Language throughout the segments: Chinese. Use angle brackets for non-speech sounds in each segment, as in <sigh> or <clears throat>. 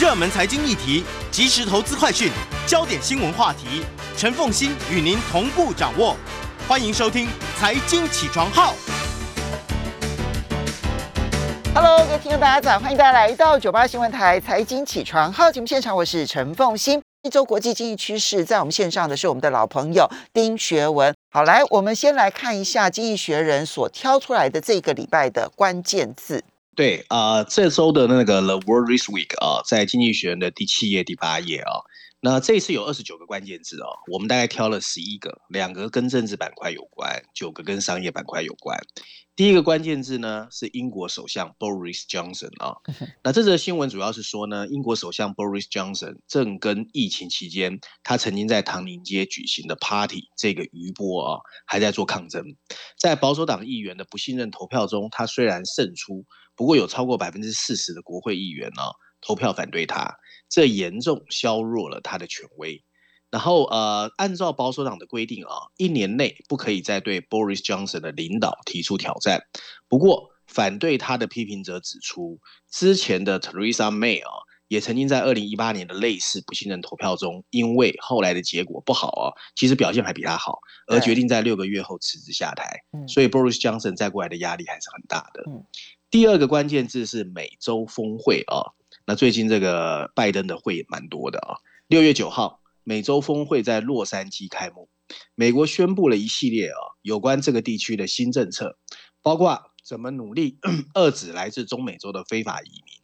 热门财经议题、即时投资快讯、焦点新闻话题，陈凤欣与您同步掌握。欢迎收听《财经起床号》。Hello，各位听众大家早，欢迎大家来到九八新闻台财经起床号节目现场，我是陈凤欣。一周国际经济趋势，在我们线上的是我们的老朋友丁学文。好，来，我们先来看一下《经济学人》所挑出来的这个礼拜的关键字。对啊、呃这周的那个 The World This Week 啊、在经济学人的第七页、第八页啊、那这次有二十九个关键字哦，我们大概挑了十一个，两个跟政治板块有关，九个跟商业板块有关。第一个关键字呢是英国首相 Boris Johnson 啊、<laughs> 那这则新闻主要是说呢，英国首相 Boris Johnson 正跟疫情期间他曾经在唐宁街举行的 party 这个余波啊，还在做抗争。在保守党议员的不信任投票中，他虽然胜出，不过有超过百分之四十的国会议员呢、投票反对他，这严重削弱了他的权威。然后呃，按照保守党的规定啊，一年内不可以再对 Boris Johnson 的领导提出挑战。不过，反对他的批评者指出，之前的 Theresa May 啊，也曾经在二零一八年的类似不信任投票中，因为后来的结果不好啊，其实表现还比他好，而对决定在六个月后辞职下台。嗯所以 Boris Johnson 再过来的压力还是很大的。嗯第二个关键字是美洲峰会啊，那最近这个拜登的会也蛮多的啊。六月九号，美洲峰会在洛杉矶开幕，美国宣布了一系列啊有关这个地区的新政策，包括怎么努力 <clears throat> 遏制来自中美洲的非法移民。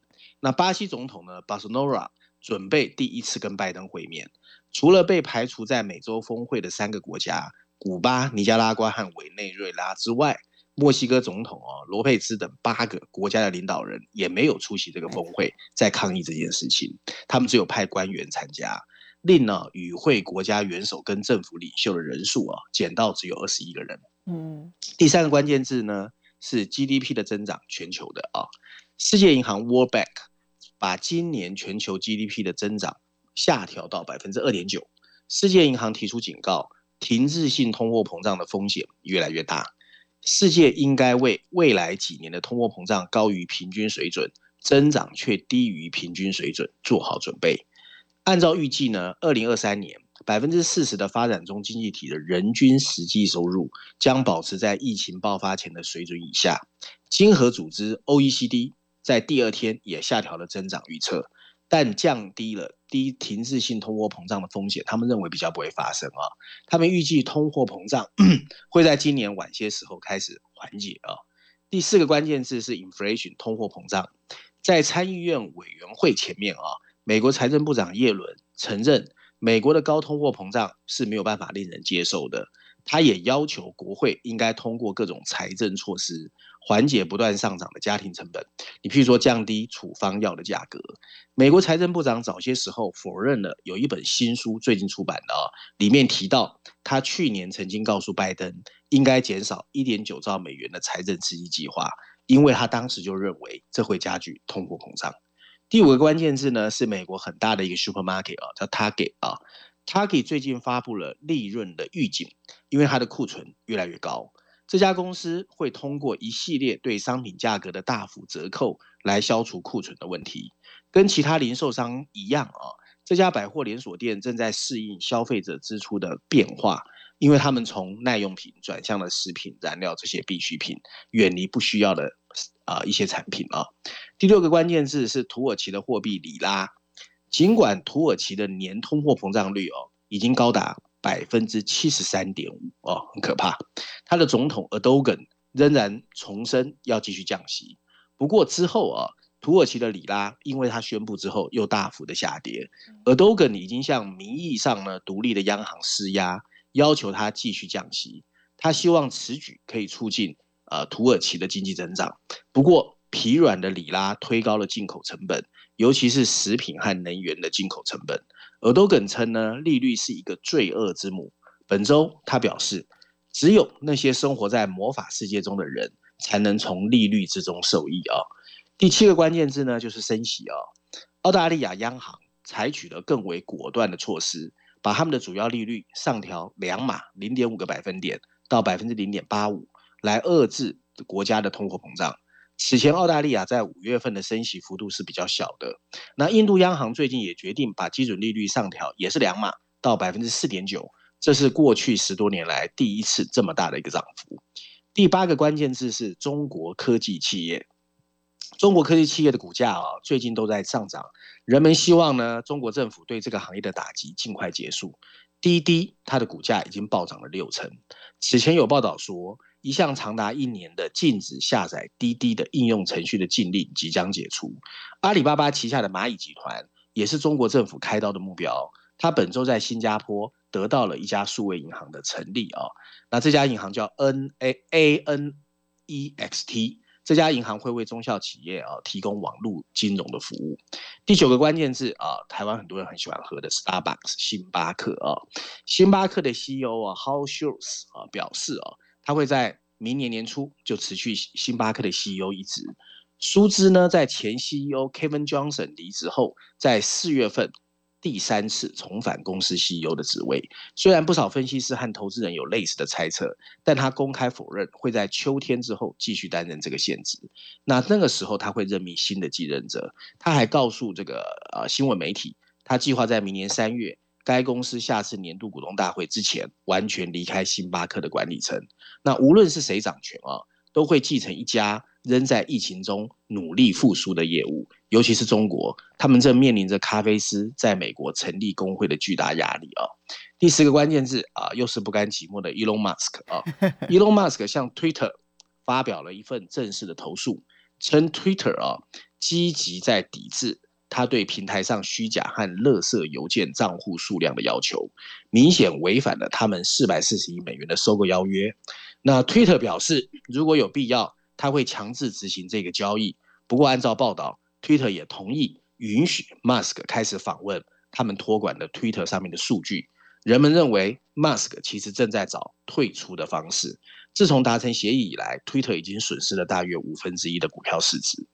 那巴西总统呢，巴索诺拉准备第一次跟拜登会面，除了被排除在美洲峰会的三个国家——古巴、尼加拉瓜和委内瑞拉之外，墨西哥总统哦罗佩兹等八个国家的领导人也没有出席这个峰会，在抗议这件事情。他们只有派官员参加，令呢与会国家元首跟政府领袖的人数啊减到只有二十一个人。嗯第三个关键字呢是 GDP 的增长，全球的啊。世界银行 World Bank 把今年全球 GDP 的增长下调到百分之二点九。世界银行提出警告，停滞性通货膨胀的风险越来越大。世界应该为未来几年的通货膨胀高于平均水准，增长却低于平均水准做好准备。按照预计呢，二零二三年百分之四十的发展中经济体的人均实际收入将保持在疫情爆发前的水准以下。经合组织 OECD 在第二天也下调了增长预测，但降低了低停滞性通货膨胀的风险，他们认为比较不会发生啊。他们预计通货膨胀 <clears throat> 会在今年晚些时候开始缓解啊。第四个关键字是 inflation 通货膨胀，在参议院委员会前面啊，美国财政部长耶伦承认美国的高通货膨胀是没有办法令人接受的。他也要求国会应该通过各种财政措施，缓解不断上涨的家庭成本。你譬如说降低处方药的价格。美国财政部长早些时候否认了有一本新书最近出版的啊，里面提到他去年曾经告诉拜登应该减少一点九兆美元的财政刺激计划，因为他当时就认为这会加剧通货膨胀。第五个关键字呢是美国很大的一个 supermarket 啊，叫 Target 啊。Target 最近发布了利润的预警，因为它的库存越来越高。这家公司会通过一系列对商品价格的大幅折扣来消除库存的问题。跟其他零售商一样啊，这家百货连锁店正在适应消费者支出的变化，因为他们从耐用品转向了食品、燃料这些必需品，远离不需要的啊、一些产品啊。第六个关键字是土耳其的货币里拉。尽管土耳其的年通货膨胀率哦已经高达百分之七十三点五哦，很可怕。他的总统 Erdogan 仍然重申要继续降息，不过之后啊，土耳其的里拉因为他宣布之后又大幅的下跌，Erdogan 已经向名义上呢独立的央行施压，要求他继续降息。他希望此举可以促进呃土耳其的经济增长。不过疲软的里拉推高了进口成本。尤其是食品和能源的进口成本。尔多梗称呢，利率是一个罪恶之母。本周他表示，只有那些生活在魔法世界中的人，才能从利率之中受益啊。第七个关键字呢，就是升息啊。澳大利亚央行采取了更为果断的措施，把他们的主要利率上调两码零点五个百分点到百分之零点八五，来遏制国家的通货膨胀。此前澳大利亚在五月份的升息幅度是比较小的。那印度央行最近也决定把基准利率上调，也是两码到百分之四点九，这是过去十多年来第一次这么大的一个涨幅。第八个关键字是中国科技企业。中国科技企业的股价啊，最近都在上涨。人们希望呢，中国政府对这个行业的打击尽快结束。滴滴它的股价已经暴涨了六成。此前有报道说，一项长达一年的禁止下载滴滴的应用程序的禁令即将解除。阿里巴巴旗下的蚂蚁集团也是中国政府开刀的目标。它本周在新加坡得到了一家数位银行的成立啊，那这家银行叫 N A A N E X T。这家银行会为中小企业啊提供网络金融的服务。第九个关键字啊，台湾很多人很喜欢喝的 Starbucks 星巴克啊，星巴克的 CEO 啊 How Schultz 啊表示啊，他会在明年年初就辞去星巴克的 CEO 一职。殊知呢，在前 CEO Kevin Johnson 离职后，在四月份。第三次重返公司 CEO 的职位，虽然不少分析师和投资人有类似的猜测，但他公开否认会在秋天之后继续担任这个现职。那那个时候他会任命新的继任者。他还告诉这个呃新闻媒体，他计划在明年三月该公司下次年度股东大会之前完全离开星巴克的管理层。那无论是谁掌权啊，都会继承一家。仍在疫情中努力复苏的业务，尤其是中国，他们正面临着咖啡师在美国成立工会的巨大压力啊。第十个关键字啊，又是不甘寂寞的 Elon Musk 啊。<laughs> Elon Musk 向 Twitter 发表了一份正式的投诉，称 Twitter 啊积极在抵制他对平台上虚假和垃圾邮件账户数量的要求，明显违反了他们四百四十亿美元的收购邀约。那 Twitter 表示，如果有必要。他会强制执行这个交易。不过，按照报道，Twitter 也同意允许 Musk 开始访问他们托管的 Twitter 上面的数据。人们认为，Musk 其实正在找退出的方式。自从达成协议以来，Twitter 已经损失了大约五分之一的股票市值。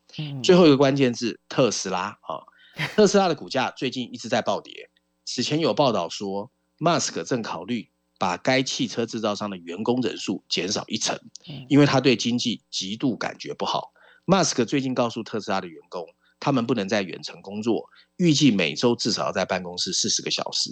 最后一个关键字：特斯拉啊！<laughs> 特斯拉的股价最近一直在暴跌。此前有报道说，Musk 正考虑。把该汽车制造商的员工人数减少一成，因为他对经济极度感觉不好。马斯克最近告诉特斯拉的员工，他们不能在远程工作，预计每周至少要在办公室四十个小时。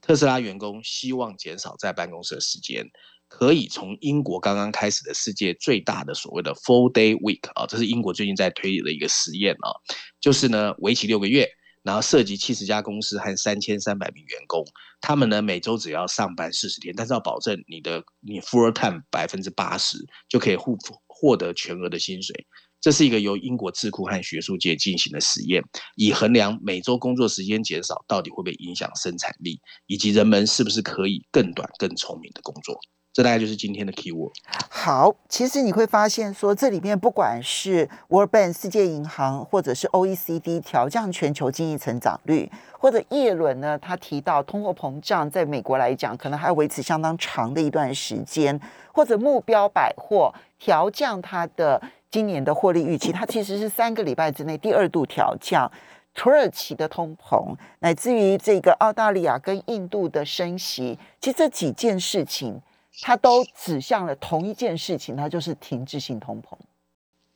特斯拉员工希望减少在办公室的时间，可以从英国刚刚开始的世界最大的所谓的 Four Day Week 啊，这是英国最近在推的一个实验啊，就是呢为期六个月。然后涉及七十家公司和三千三百名员工，他们呢每周只要上班四十天，但是要保证你的你 full time 百分之八十就可以获获得全额的薪水。这是一个由英国智库和学术界进行的实验，以衡量每周工作时间减少到底会不会影响生产力，以及人们是不是可以更短、更聪明的工作。这大概就是今天的 keyword。好，其实你会发现说，这里面不管是 World Bank 世界银行，或者是 OECD 调降全球经济成长率，或者叶伦呢，他提到通货膨胀在美国来讲，可能还要维持相当长的一段时间，或者目标百货调降它的今年的获利预期，它其实是三个礼拜之内第二度调降。土耳其的通膨，乃至于这个澳大利亚跟印度的升息，其实这几件事情。它都指向了同一件事情，它就是停滞性通膨，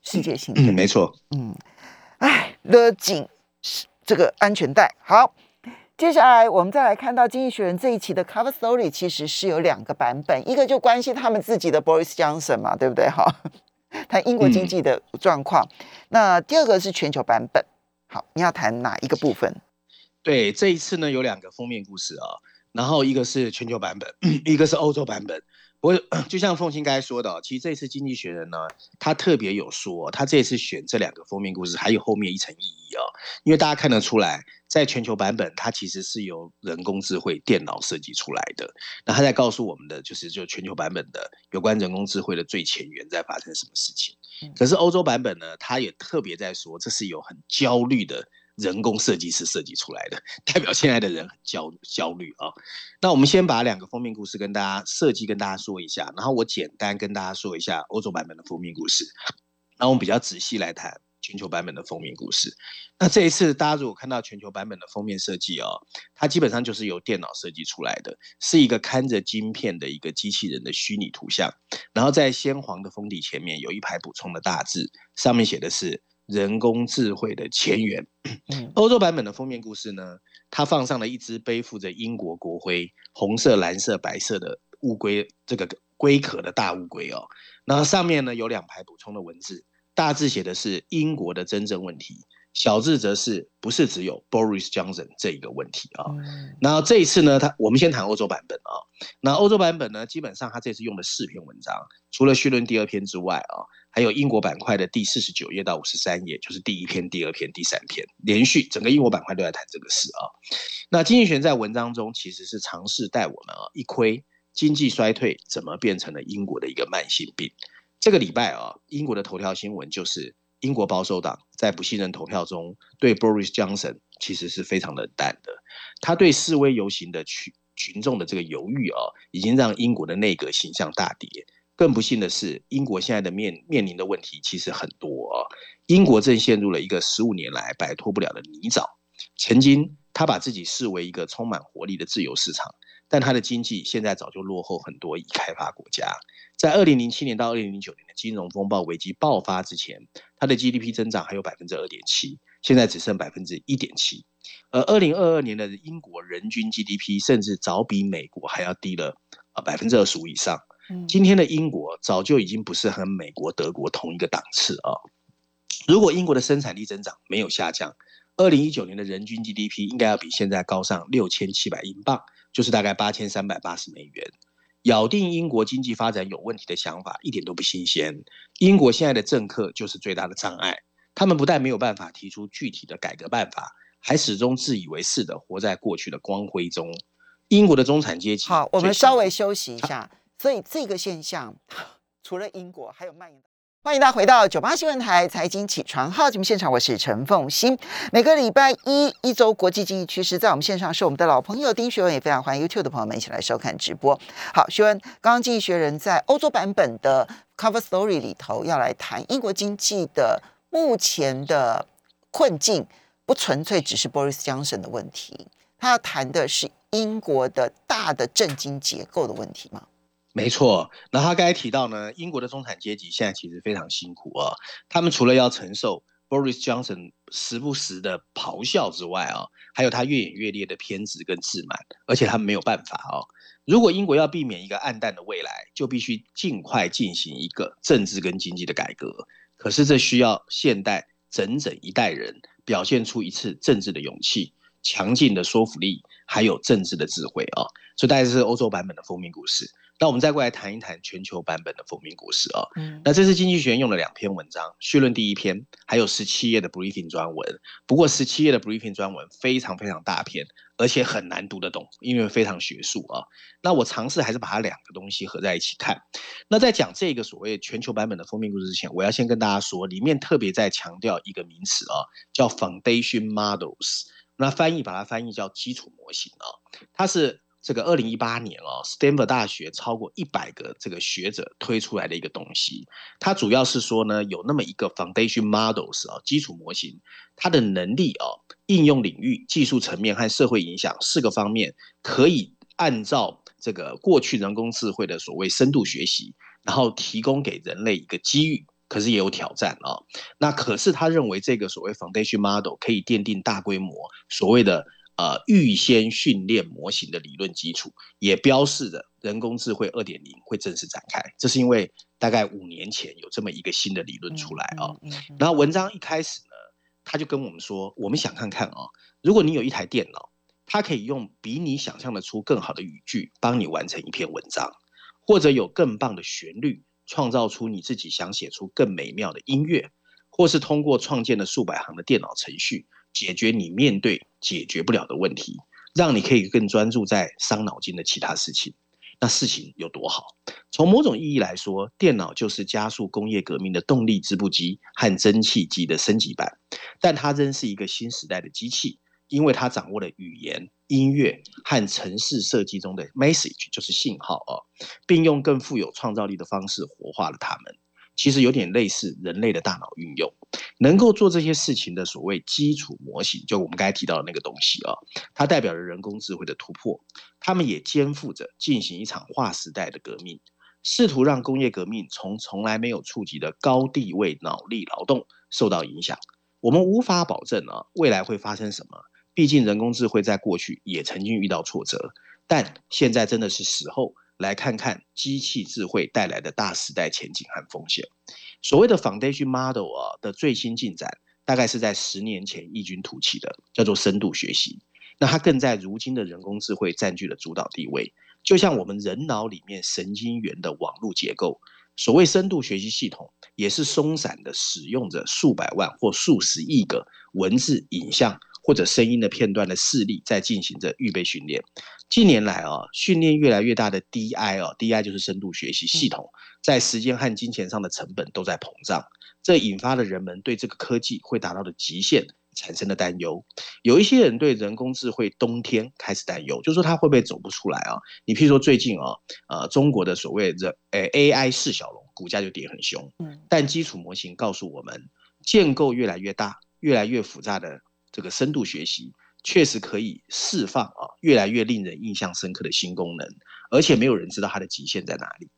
世界性。嗯，没错。嗯，哎，勒紧这个安全带。好，接下来我们再来看到《经济学人》这一期的 cover story，其实是有两个版本，一个就关心他们自己的 Boris Johnson 嘛，对不对？哈，<laughs> 谈英国经济的状况。那第二个是全球版本。好，你要谈哪一个部分？对，这一次呢有两个封面故事啊。然后一个是全球版本，一个是欧洲版本。我就像凤青刚才说的，其实这次《经济学人》呢，他特别有说，他这次选这两个封面故事，还有后面一层意义哦。因为大家看得出来，在全球版本，它其实是由人工智慧电脑设计出来的。那他在告诉我们的，就是就全球版本的有关人工智慧的最前沿在发生什么事情。可是欧洲版本呢，他也特别在说，这是有很焦虑的。人工设计师设计出来的，代表现在的人很焦焦虑啊。那我们先把两个封面故事跟大家设计跟大家说一下，然后我简单跟大家说一下欧洲版本的封面故事。然后我们比较仔细来谈全球版本的封面故事。那这一次大家如果看到全球版本的封面设计哦，它基本上就是由电脑设计出来的，是一个看着晶片的一个机器人的虚拟图像，然后在鲜黄的封底前面有一排补充的大字，上面写的是人工智慧的前缘。欧洲版本的封面故事呢，它放上了一只背负着英国国徽红色、蓝色、白色的乌龟，这个龟壳的大乌龟哦。然后上面呢有两排补充的文字，大字写的是英国的真正问题，小字则是不是只有 Boris Johnson 这一个问题啊？然后这一次呢，他我们先谈欧洲版本啊。那欧洲版本呢，基本上它这次用了四篇文章，除了序论第二篇之外啊，还有英国板块的第四十九页到五十三页，就是第一篇、第二篇、第三篇，连续整个英国板块都在谈这个事啊。那经济学在文章中其实是尝试带我们啊一窥。经济衰退怎么变成了英国的一个慢性病？这个礼拜啊，英国的头条新闻就是英国保守党在不信任投票中对 Boris Johnson 其实是非常冷淡的。他对示威游行的群群众的这个犹豫啊，已经让英国的内阁形象大跌。更不幸的是，英国现在的面面临的问题其实很多啊。英国正陷入了一个十五年来摆脱不了的泥沼。曾经，他把自己视为一个充满活力的自由市场。但他的经济现在早就落后很多已开发国家。在二零零七年到二零零九年的金融风暴危机爆发之前，它的 GDP 增长还有百分之二点七，现在只剩百分之一点七。而二零二二年的英国人均 GDP 甚至早比美国还要低了啊百分之二十五以上。今天的英国早就已经不是和美国、德国同一个档次啊。如果英国的生产力增长没有下降，二零一九年的人均 GDP 应该要比现在高上六千七百英镑。就是大概八千三百八十美元，咬定英国经济发展有问题的想法一点都不新鲜。英国现在的政客就是最大的障碍，他们不但没有办法提出具体的改革办法，还始终自以为是的活在过去的光辉中。英国的中产阶级，好，我们稍微休息一下。所以这个现象，<laughs> 除了英国，还有蔓延。欢迎大家回到九八新闻台财经起床号节目现场，我是陈凤欣。每个礼拜一一周国际经济趋势，在我们线上是我们的老朋友丁学文，也非常欢迎 YouTube 的朋友们一起来收看直播。好，学文，刚刚经济学人在欧洲版本的 Cover Story 里头要来谈英国经济的目前的困境，不纯粹只是 Boris Johnson 的问题，他要谈的是英国的大的政经结构的问题吗？没错，那他刚才提到呢，英国的中产阶级现在其实非常辛苦啊。他们除了要承受 Boris Johnson 时不时的咆哮之外啊，还有他越演越烈的偏执跟自满，而且他们没有办法啊。如果英国要避免一个暗淡的未来，就必须尽快进行一个政治跟经济的改革。可是这需要现代整整一代人表现出一次政治的勇气、强劲的说服力，还有政治的智慧啊。所以大概是欧洲版本的封面故事。那我们再过来谈一谈全球版本的封面故事啊。嗯，那这次经济学人用了两篇文章，序论第一篇，还有十七页的 briefing 专文。不过十七页的 briefing 专文非常非常大篇，而且很难读得懂，因为非常学术啊。那我尝试还是把它两个东西合在一起看。那在讲这个所谓全球版本的封面故事之前，我要先跟大家说，里面特别在强调一个名词啊，叫 foundation models。那翻译把它翻译叫基础模型啊，它是。这个二零一八年哦，Stanford 大学超过一百个这个学者推出来的一个东西，它主要是说呢，有那么一个 foundation models 啊，基础模型，它的能力啊，应用领域、技术层面和社会影响四个方面，可以按照这个过去人工智慧的所谓深度学习，然后提供给人类一个机遇，可是也有挑战啊。那可是他认为这个所谓 foundation model 可以奠定大规模所谓的。呃，预先训练模型的理论基础，也标示着人工智慧二点零会正式展开。这是因为大概五年前有这么一个新的理论出来啊。然后文章一开始呢，他就跟我们说，我们想看看啊，如果你有一台电脑，它可以用比你想象的出更好的语句帮你完成一篇文章，或者有更棒的旋律创造出你自己想写出更美妙的音乐，或是通过创建了数百行的电脑程序。解决你面对解决不了的问题，让你可以更专注在伤脑筋的其他事情。那事情有多好？从某种意义来说，电脑就是加速工业革命的动力织布机和蒸汽机的升级版。但它仍是一个新时代的机器，因为它掌握了语言、音乐和城市设计中的 message，就是信号啊，并用更富有创造力的方式活化了它们。其实有点类似人类的大脑运用，能够做这些事情的所谓基础模型，就我们刚才提到的那个东西啊，它代表着人工智慧的突破。他们也肩负着进行一场划时代的革命，试图让工业革命从从来没有触及的高地位脑力劳动受到影响。我们无法保证啊未来会发生什么，毕竟人工智慧在过去也曾经遇到挫折，但现在真的是时候。来看看机器智慧带来的大时代前景和风险。所谓的 foundation model 啊的最新进展，大概是在十年前异军突起的，叫做深度学习。那它更在如今的人工智慧占据了主导地位。就像我们人脑里面神经元的网络结构，所谓深度学习系统，也是松散的使用着数百万或数十亿个文字、影像。或者声音的片段的视力在进行着预备训练。近年来啊，训练越来越大的 DI 哦，DI 就是深度学习系统，在时间和金钱上的成本都在膨胀，这引发了人们对这个科技会达到的极限产生的担忧。有一些人对人工智慧冬天开始担忧，就是说它会不会走不出来啊？你譬如说最近啊，呃，中国的所谓人诶 AI 四小龙股价就跌很凶，嗯，但基础模型告诉我们，建构越来越大、越来越复杂的。这个深度学习确实可以释放啊，越来越令人印象深刻的新功能，而且没有人知道它的极限在哪里。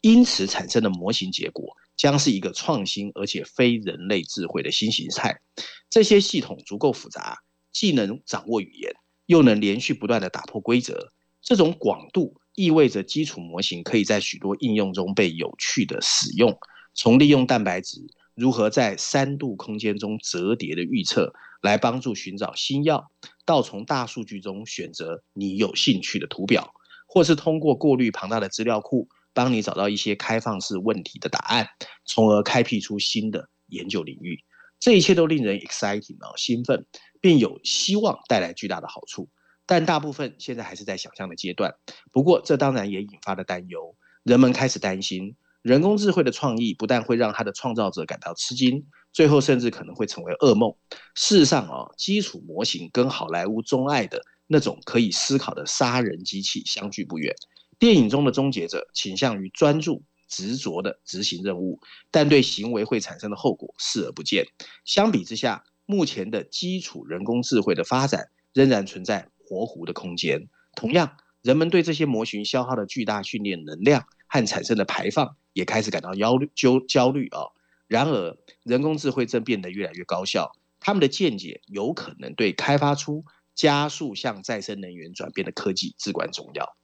因此产生的模型结果将是一个创新而且非人类智慧的新形态。这些系统足够复杂，既能掌握语言，又能连续不断的打破规则。这种广度意味着基础模型可以在许多应用中被有趣的使用，从利用蛋白质如何在三度空间中折叠的预测。来帮助寻找新药，到从大数据中选择你有兴趣的图表，或是通过过滤庞大的资料库，帮你找到一些开放式问题的答案，从而开辟出新的研究领域。这一切都令人 exciting 啊，兴奋，并有希望带来巨大的好处。但大部分现在还是在想象的阶段。不过，这当然也引发了担忧，人们开始担心。人工智慧的创意不但会让它的创造者感到吃惊，最后甚至可能会成为噩梦。事实上啊，基础模型跟好莱坞钟爱的那种可以思考的杀人机器相距不远。电影中的终结者倾向于专注、执着地执行任务，但对行为会产生的后果视而不见。相比之下，目前的基础人工智慧的发展仍然存在模糊的空间。同样，人们对这些模型消耗的巨大训练能量和产生的排放。也开始感到焦虑、焦焦虑啊！然而，人工智慧正变得越来越高效，他们的见解有可能对开发出加速向再生能源转变的科技至关重要。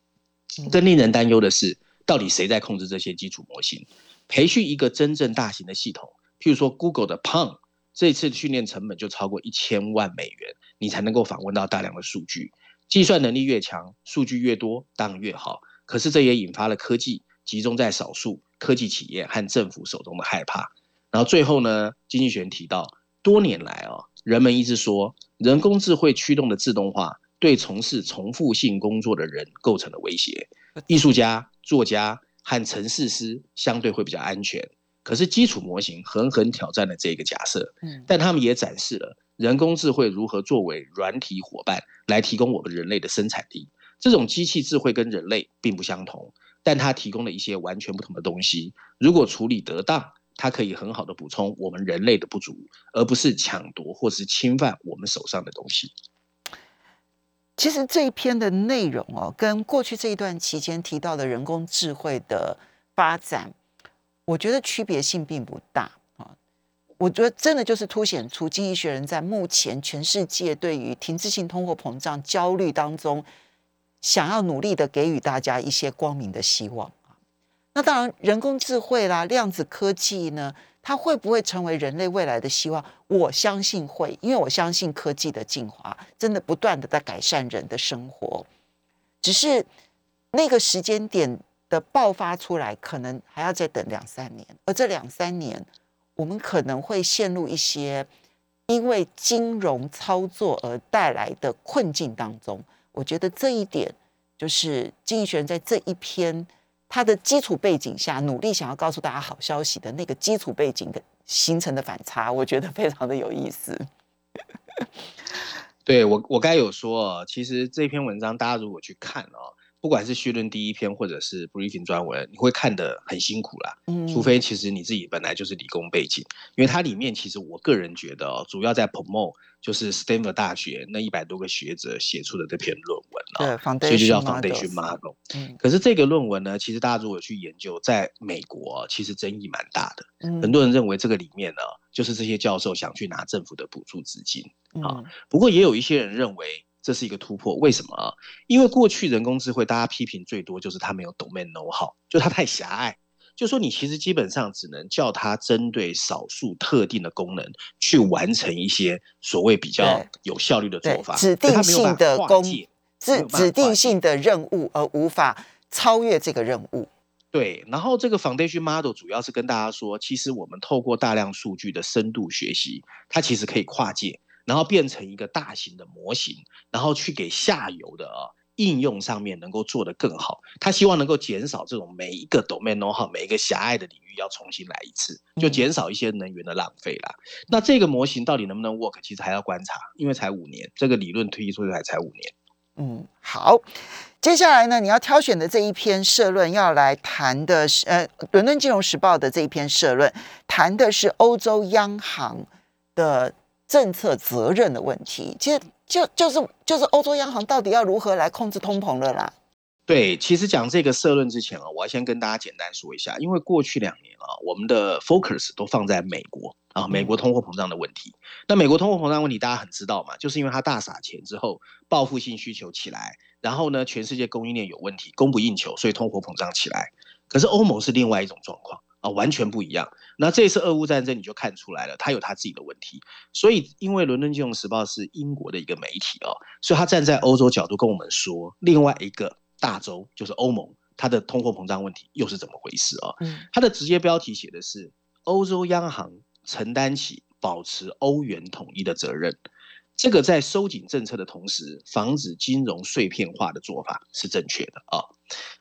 更令人担忧的是，到底谁在控制这些基础模型？培训一个真正大型的系统，譬如说 Google 的 Palm，这次训练成本就超过一千万美元，你才能够访问到大量的数据。计算能力越强，数据越多，当然越好。可是这也引发了科技集中在少数。科技企业和政府手中的害怕，然后最后呢？经济学人提到，多年来啊，人们一直说人工智慧驱动的自动化对从事重复性工作的人构成了威胁。艺术家、作家和城市师相对会比较安全。可是基础模型狠狠挑战了这个假设。嗯，但他们也展示了人工智慧如何作为软体伙伴来提供我们人类的生产力。这种机器智慧跟人类并不相同。但它提供了一些完全不同的东西。如果处理得当，它可以很好的补充我们人类的不足，而不是抢夺或是侵犯我们手上的东西。其实这一篇的内容哦，跟过去这一段期间提到的人工智慧的发展，我觉得区别性并不大啊。我觉得真的就是凸显出《经济学人》在目前全世界对于停滞性通货膨胀焦虑当中。想要努力的给予大家一些光明的希望！那当然，人工智慧啦、量子科技呢，它会不会成为人类未来的希望？我相信会，因为我相信科技的进化真的不断的在改善人的生活。只是那个时间点的爆发出来，可能还要再等两三年，而这两三年，我们可能会陷入一些因为金融操作而带来的困境当中。我觉得这一点就是经济学人在这一篇他的基础背景下努力想要告诉大家好消息的那个基础背景的形成的反差，我觉得非常的有意思。对我，我该有说，其实这篇文章大家如果去看哦，不管是序论第一篇或者是 briefing 专文，你会看得很辛苦啦。嗯除非其实你自己本来就是理工背景，因为它里面其实我个人觉得、哦，主要在 promote 就是 Stanford 大学那一百多个学者写出的这篇论文对啊、所以就叫 foundation Model。嗯可是这个论文呢，其实大家如果去研究，在美国、哦、其实争议蛮大的，嗯很多人认为这个里面呢，就是这些教授想去拿政府的补助资金。嗯不过也有一些人认为这是一个突破，为什么啊？因为过去人工智慧大家批评最多就是它没有 domain know how，就它太狭隘。就说你其实基本上只能叫它针对少数特定的功能去完成一些所谓比较有效率的做法，指定性的工跨界没指指定性的任务，而无法超越这个任务。对，然后这个 foundation model 主要是跟大家说，其实我们透过大量数据的深度学习，它其实可以跨界，然后变成一个大型的模型，然后去给下游的啊应用上面能够做得更好。他希望能够减少这种每一个 domain know how 每一个狭隘的领域要重新来一次，就嗯减少一些能源的浪费啦。那这个模型到底能不能 work，其实还要观察，因为才五年，这个理论推出来才五年。嗯，好。接下来呢，你要挑选的这一篇社论要来谈的是，呃，《伦敦金融时报》的这一篇社论，谈的是欧洲央行的政策责任的问题。其实就就是就是欧洲央行到底要如何来控制通膨了啦？对，其实讲这个社论之前啊，我要先跟大家简单说一下，因为过去两年啊，我们的 focus 都放在美国啊，美国通货膨胀的问题。那美国通货膨胀问题大家很知道嘛，就是因为它大撒钱之后，报复性需求起来，然后呢，全世界供应链有问题，供不应求，所以通货膨胀起来。可是欧盟是另外一种状况啊，完全不一样。那这次俄乌战争你就看出来了，它有它自己的问题。所以，因为伦敦金融时报是英国的一个媒体哦，所以他站在欧洲角度跟我们说，另外一个大洲就是欧盟，它的通货膨胀问题又是怎么回事啊？嗯它的直接标题写的是欧洲央行承担起保持欧元统一的责任。这个在收紧政策的同时，防止金融碎片化的做法是正确的啊。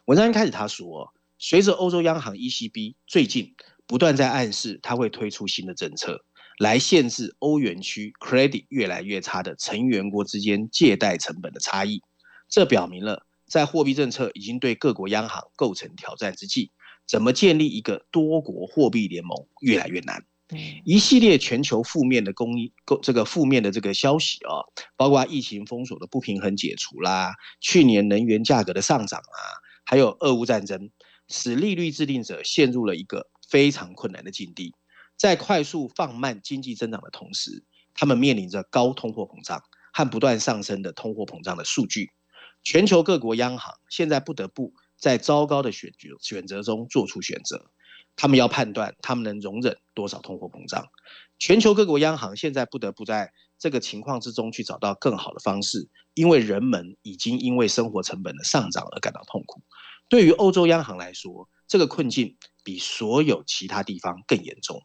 文章一开始他说，随着欧洲央行 ECB 最近不断在暗示，它会推出新的政策，来限制欧元区 credit 越来越差的成员国之间借贷成本的差异。这表明了，在货币政策已经对各国央行构成挑战之际，怎么建立一个多国货币联盟越来越难。嗯一系列全球负面的供应、这个负面的这个消息啊，包括疫情封锁的不平衡解除啦，去年能源价格的上涨啊，还有俄乌战争，使利率制定者陷入了一个非常困难的境地。在快速放慢经济增长的同时，他们面临着高通货膨胀和不断上升的通货膨胀的数据。全球各国央行现在不得不在糟糕的选择选择中做出选择。他们要判断他们能容忍多少通货膨胀。全球各国央行现在不得不在这个情况之中去找到更好的方式，因为人们已经因为生活成本的上涨而感到痛苦。对于欧洲央行来说，这个困境比所有其他地方更严重。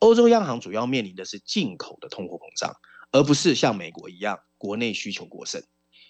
欧洲央行主要面临的是进口的通货膨胀，而不是像美国一样国内需求过剩。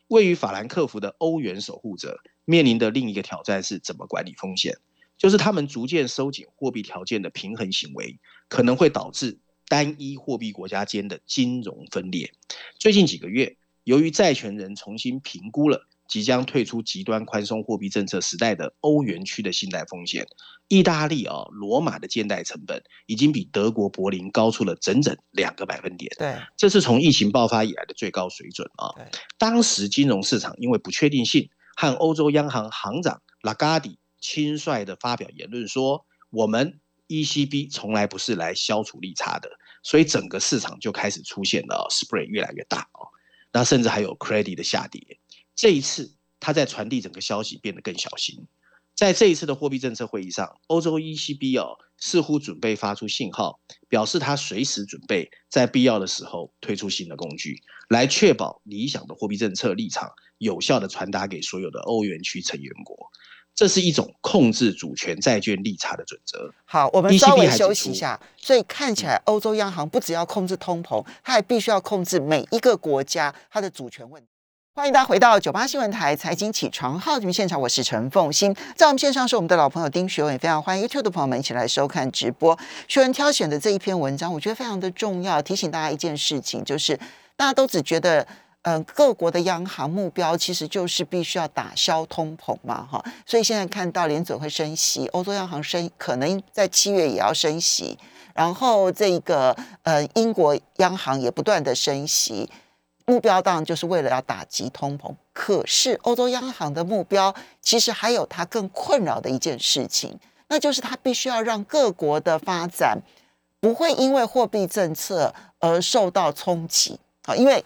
位于法兰克福的欧元守护者面临的另一个挑战是怎么管理风险。就是他们逐渐收紧货币条件的平衡行为，可能会导致单一货币国家间的金融分裂。最近几个月，由于债权人重新评估了即将退出极端宽松货币政策时代的欧元区的信贷风险，意大利啊、罗马的借贷成本已经比德国柏林高出了整整两个百分点。对这是从疫情爆发以来的最高水准啊对！当时金融市场因为不确定性，和欧洲央行行长拉加迪轻率的发表言论说：“我们 ECB 从来不是来消除利差的。”所以整个市场就开始出现了 spread 越来越大哦，那甚至还有 credit 的下跌。这一次他在传递整个消息变得更小心。在这一次的货币政策会议上，欧洲 ECB 哦似乎准备发出信号，表示他随时准备在必要的时候推出新的工具，来确保理想的货币政策立场有效的传达给所有的欧元区成员国。这是一种控制主权债券利差的准则。好，我们稍微休息一下。所以看起来，欧洲央行不只要控制通膨，它还必须要控制每一个国家它的主权问题。欢迎大家回到九八新闻台财经起床号节目现场，我是陈凤欣，在我们线上是我们的老朋友丁学文，非常欢迎 YouTube 的朋友们一起来收看直播。学文挑选的这一篇文章，我觉得非常的重要，提醒大家一件事情，就是大家都只觉得嗯，各国的央行目标其实就是必须要打消通膨嘛，哈，所以现在看到联准会升息，欧洲央行升，可能在七月也要升息，然后这个呃英国央行也不断的升息，目标当然就是为了要打击通膨。可是欧洲央行的目标其实还有它更困扰的一件事情，那就是它必须要让各国的发展不会因为货币政策而受到冲击啊，因为。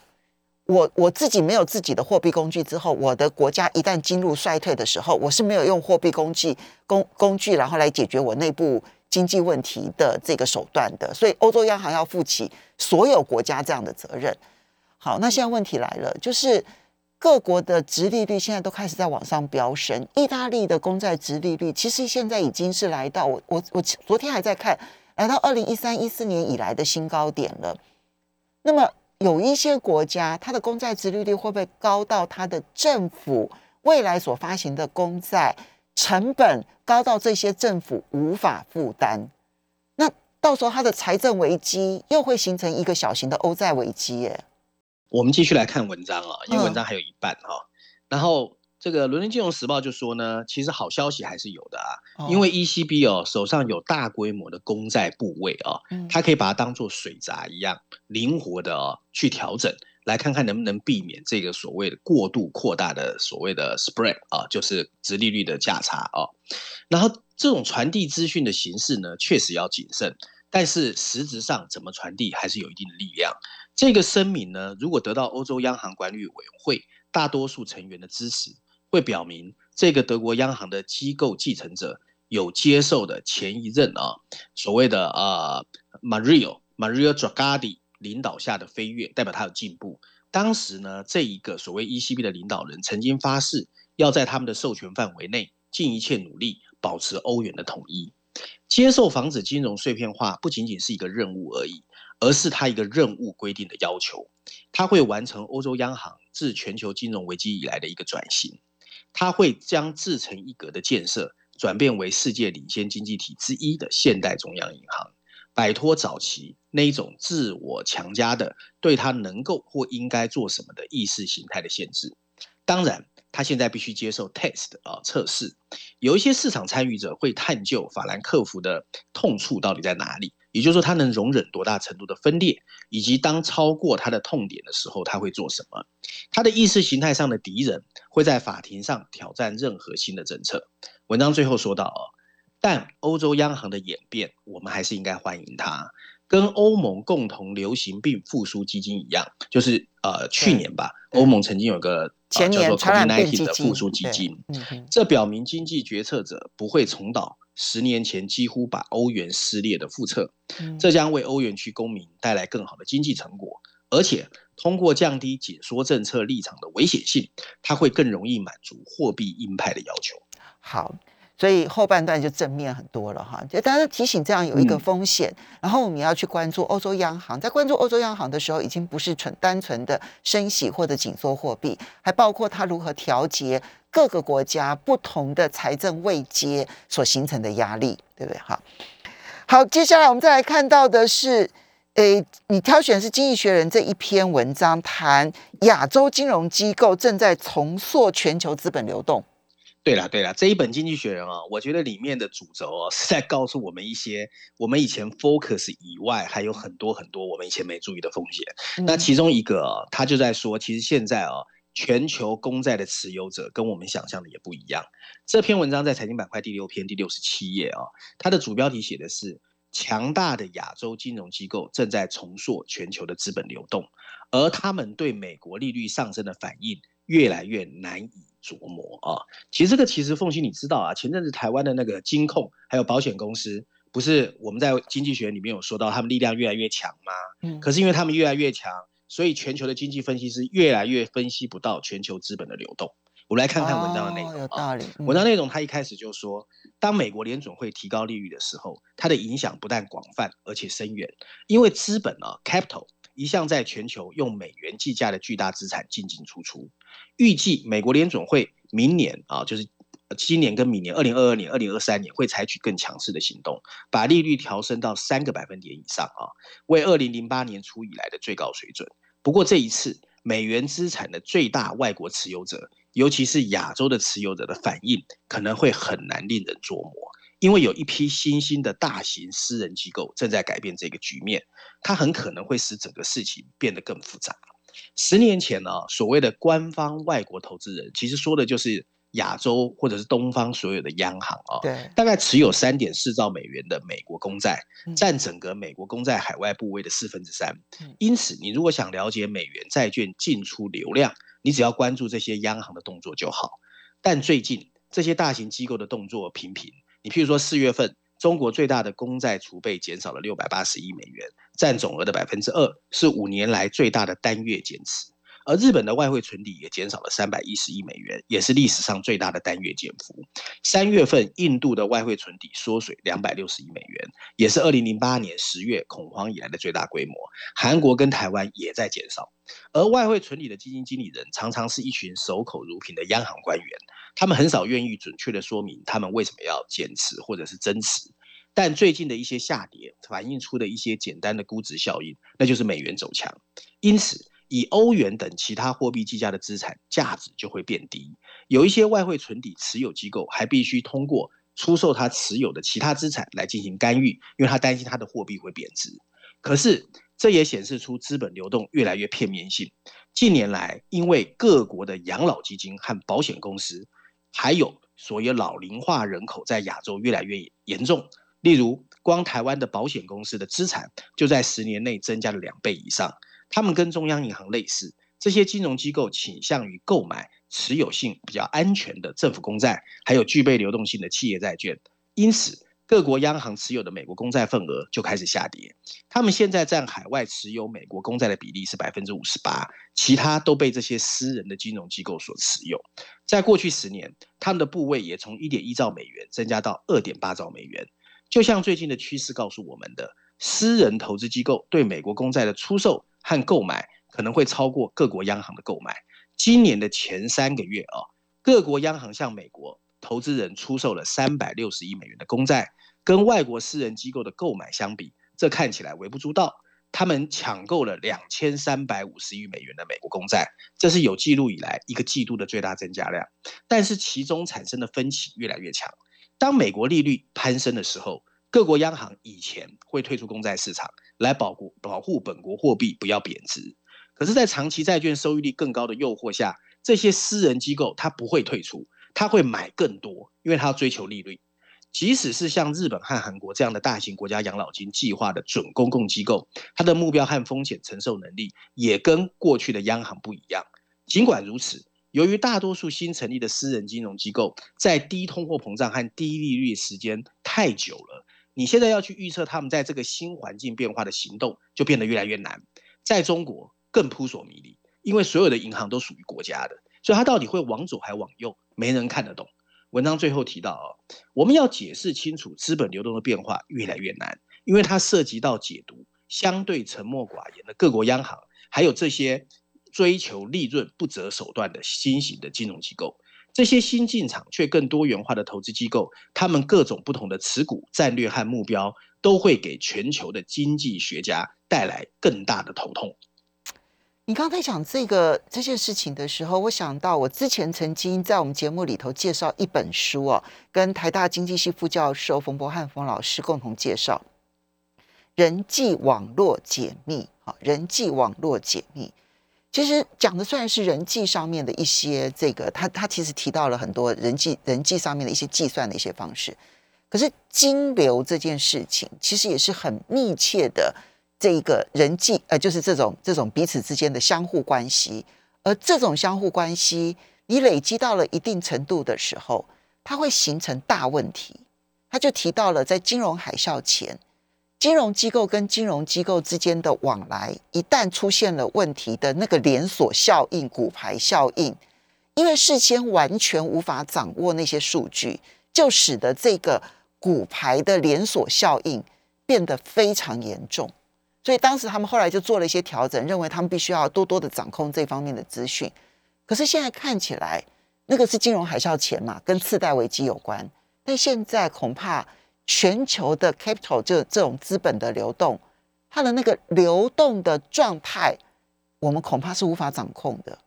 我我自己没有自己的货币工具之后，我的国家一旦进入衰退的时候，我是没有用货币工具工工具，然后来解决我内部经济问题的这个手段的。所以欧洲央行要负起所有国家这样的责任。好，那现在问题来了，就是各国的殖利率现在都开始在往上飙升。意大利的公债殖利率其实现在已经是来到我我我昨天还在看，来到二零一三一四年以来的新高点了。那么。有一些国家，它的公债殖利率会不会高到它的政府未来所发行的公债成本高到这些政府无法负担？那到时候它的财政危机又会形成一个小型的欧债危机耶？我们继续来看文章啊，因为文章还有一半哈，然后。这个《伦敦金融时报》就说呢，其实好消息还是有的啊，因为 ECB 哦手上有大规模的公债部位啊，它可以把它当做水闸一样灵活的哦去调整，来看看能不能避免这个所谓的过度扩大的所谓的 spread 啊，就是直利率的价差啊。然后这种传递资讯的形式呢，确实要谨慎，但是实质上怎么传递还是有一定的力量。这个声明呢，如果得到欧洲央行管理委员会大多数成员的支持。会表明这个德国央行的机构继承者有接受的前一任啊所谓的呃 Mario Mario Draghi 领导下的飞跃，代表他有进步。当时呢，这一个所谓 ECB 的领导人曾经发誓要在他们的授权范围内尽一切努力保持欧元的统一。接受防止金融碎片化不仅仅是一个任务而已，而是它一个任务规定的要求。它会完成欧洲央行自全球金融危机以来的一个转型。它会将自成一格的建设转变为世界领先经济体之一的现代中央银行，摆脱早期那一种自我强加的对它能够或应该做什么的意识形态的限制。当然，它现在必须接受 test 啊测试。有一些市场参与者会探究法兰克福的痛处到底在哪里。也就是说，他能容忍多大程度的分裂，以及当超过他的痛点的时候，他会做什么？他的意识形态上的敌人会在法庭上挑战任何新的政策。文章最后说到哦，但欧洲央行的演变，我们还是应该欢迎它。跟欧盟共同流行病复苏基金一样，就是呃去年吧，欧盟曾经有个叫做 COVID-19 的复苏基金。这表明经济决策者不会重蹈。十年前几乎把欧元撕裂的覆辙，这将为欧元区公民带来更好的经济成果，而且通过降低紧缩政策立场的危险性，它会更容易满足货币鹰派的要求。好。所以后半段就正面很多了哈，就大家提醒这样有一个风险，然后我们要去关注欧洲央行，在关注欧洲央行的时候，已经不是纯单纯的升息或者紧缩货币，还包括它如何调节各个国家不同的财政位阶所形成的压力，对不对？哈，好，接下来我们再来看到的是，诶，你挑选是《经济学人》这一篇文章，谈亚洲金融机构正在重塑全球资本流动。对了对了，这一本《经济学人》啊，我觉得里面的主轴哦，是在告诉我们一些我们以前 focus 以外还有很多很多我们以前没注意的风险。那其中一个，他就在说，其实现在啊，全球公债的持有者跟我们想象的也不一样。这篇文章在财经板块第六篇第六十七页啊，它的主标题写的是“强大的亚洲金融机构正在重塑全球的资本流动”，而他们对美国利率上升的反应越来越难以。琢磨啊，其实这个其实凤欣你知道啊，前阵子台湾的那个金控还有保险公司，不是我们在经济学里面有说到他们力量越来越强吗？嗯，可是因为他们越来越强，所以全球的经济分析师越来越分析不到全球资本的流动。我们来看看文章的内容啊。文章内容他一开始就说，当美国联准会提高利率的时候，它的影响不但广泛而且深远，因为资本啊，capital。一向在全球用美元计价的巨大资产进进出出，预计美国联准会明年啊，就是今年跟明年二零二二年、二零二三年会采取更强势的行动，把利率调升到三个百分点以上啊，为二零零八年初以来的最高水准。不过这一次，美元资产的最大外国持有者，尤其是亚洲的持有者的反应，可能会很难令人琢磨。因为有一批新兴的大型私人机构正在改变这个局面，它很可能会使整个事情变得更复杂。十年前呢，所谓的官方外国投资人，其实说的就是亚洲或者是东方所有的央行啊，对，大概持有三点四兆美元的美国公债，占整个美国公债海外部位的四分之三。因此，你如果想了解美元债券进出流量，你只要关注这些央行的动作就好。但最近这些大型机构的动作频频。你譬如说，四月份中国最大的公债储备减少了六百八十亿美元，占总额的百分之二，是五年来最大的单月减持。而日本的外汇存底也减少了三百一十亿美元，也是历史上最大的单月减幅。三月份，印度的外汇存底缩水两百六十亿美元，也是二零零八年十月恐慌以来的最大规模。韩国跟台湾也在减少，而外汇存底的基金经理人常常是一群守口如瓶的央行官员，他们很少愿意准确的说明他们为什么要减持或者是增持。但最近的一些下跌，反映出的一些简单的估值效应，那就是美元走强，因此。以欧元等其他货币计价的资产价值就会变低，有一些外汇存底持有机构还必须通过出售他持有的其他资产来进行干预，因为他担心他的货币会贬值。可是这也显示出资本流动越来越片面性。近年来，因为各国的养老基金和保险公司，还有所有老龄化人口在亚洲越来越严重，例如光台湾的保险公司的资产就在十年内增加了两倍以上。他们跟中央银行类似，这些金融机构倾向于购买持有性比较安全的政府公债，还有具备流动性的企业债券。因此，各国央行持有的美国公债份额就开始下跌。他们现在占海外持有美国公债的比例是百分之五十八，其他都被这些私人的金融机构所持有。在过去十年，他们的部位也从一点一兆美元增加到二点八兆美元。就像最近的趋势告诉我们的，私人投资机构对美国公债的出售。和购买可能会超过各国央行的购买。今年的前三个月啊，各国央行向美国投资人出售了三百六十亿美元的公债，跟外国私人机构的购买相比，这看起来微不足道。他们抢购了两千三百五十亿美元的美国公债，这是有记录以来一个季度的最大增加量。但是其中产生的分歧越来越强。当美国利率攀升的时候，各国央行以前会退出公债市场。来保护保护本国货币不要贬值，可是，在长期债券收益率更高的诱惑下，这些私人机构它不会退出，他会买更多，因为他要追求利率。即使是像日本和韩国这样的大型国家养老金计划的准公共机构，它的目标和风险承受能力也跟过去的央行不一样。尽管如此，由于大多数新成立的私人金融机构在低通货膨胀和低利率时间太久了。你现在要去预测他们在这个新环境变化的行动，就变得越来越难。在中国更扑朔迷离，因为所有的银行都属于国家的，所以它到底会往左还往右，没人看得懂。文章最后提到啊，我们要解释清楚资本流动的变化越来越难，因为它涉及到解读相对沉默寡言的各国央行，还有这些追求利润不择手段的新型的金融机构。这些新进场却更多元化的投资机构，他们各种不同的持股战略和目标，都会给全球的经济学家带来更大的头痛。你刚才讲这个这件事情的时候，我想到我之前曾经在我们节目里头介绍一本书哦，跟台大经济系副教授冯博汉冯老师共同介绍《人际网络解密》啊，《人际网络解密》。其实讲的虽然是人际上面的一些这个，他他其实提到了很多人际人际上面的一些计算的一些方式，可是金流这件事情其实也是很密切的这一个人际呃，就是这种这种彼此之间的相互关系，而这种相互关系你累积到了一定程度的时候，它会形成大问题。他就提到了在金融海啸前。金融机构跟金融机构之间的往来，一旦出现了问题的那个连锁效应、股牌效应，因为事先完全无法掌握那些数据，就使得这个股牌的连锁效应变得非常严重。所以当时他们后来就做了一些调整，认为他们必须要多多的掌控这方面的资讯。可是现在看起来，那个是金融海啸前嘛，跟次贷危机有关，但现在恐怕。全球的 capital 就这种资本的流动，它的那个流动的状态我们恐怕是无法掌控的。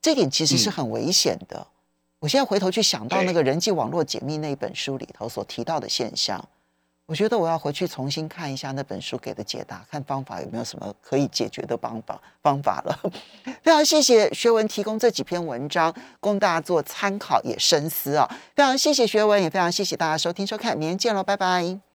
这点其实是很危险的。我现在回头去想到那个人际网络解密那一本书里头所提到的现象，我觉得我要回去重新看一下那本书给的解答，看方法有没有什么可以解决的方法方法了。<laughs> 非常谢谢学文提供这几篇文章供大家做参考也深思啊！非常谢谢学文，也非常谢谢大家收听收看，明天见喽，拜拜。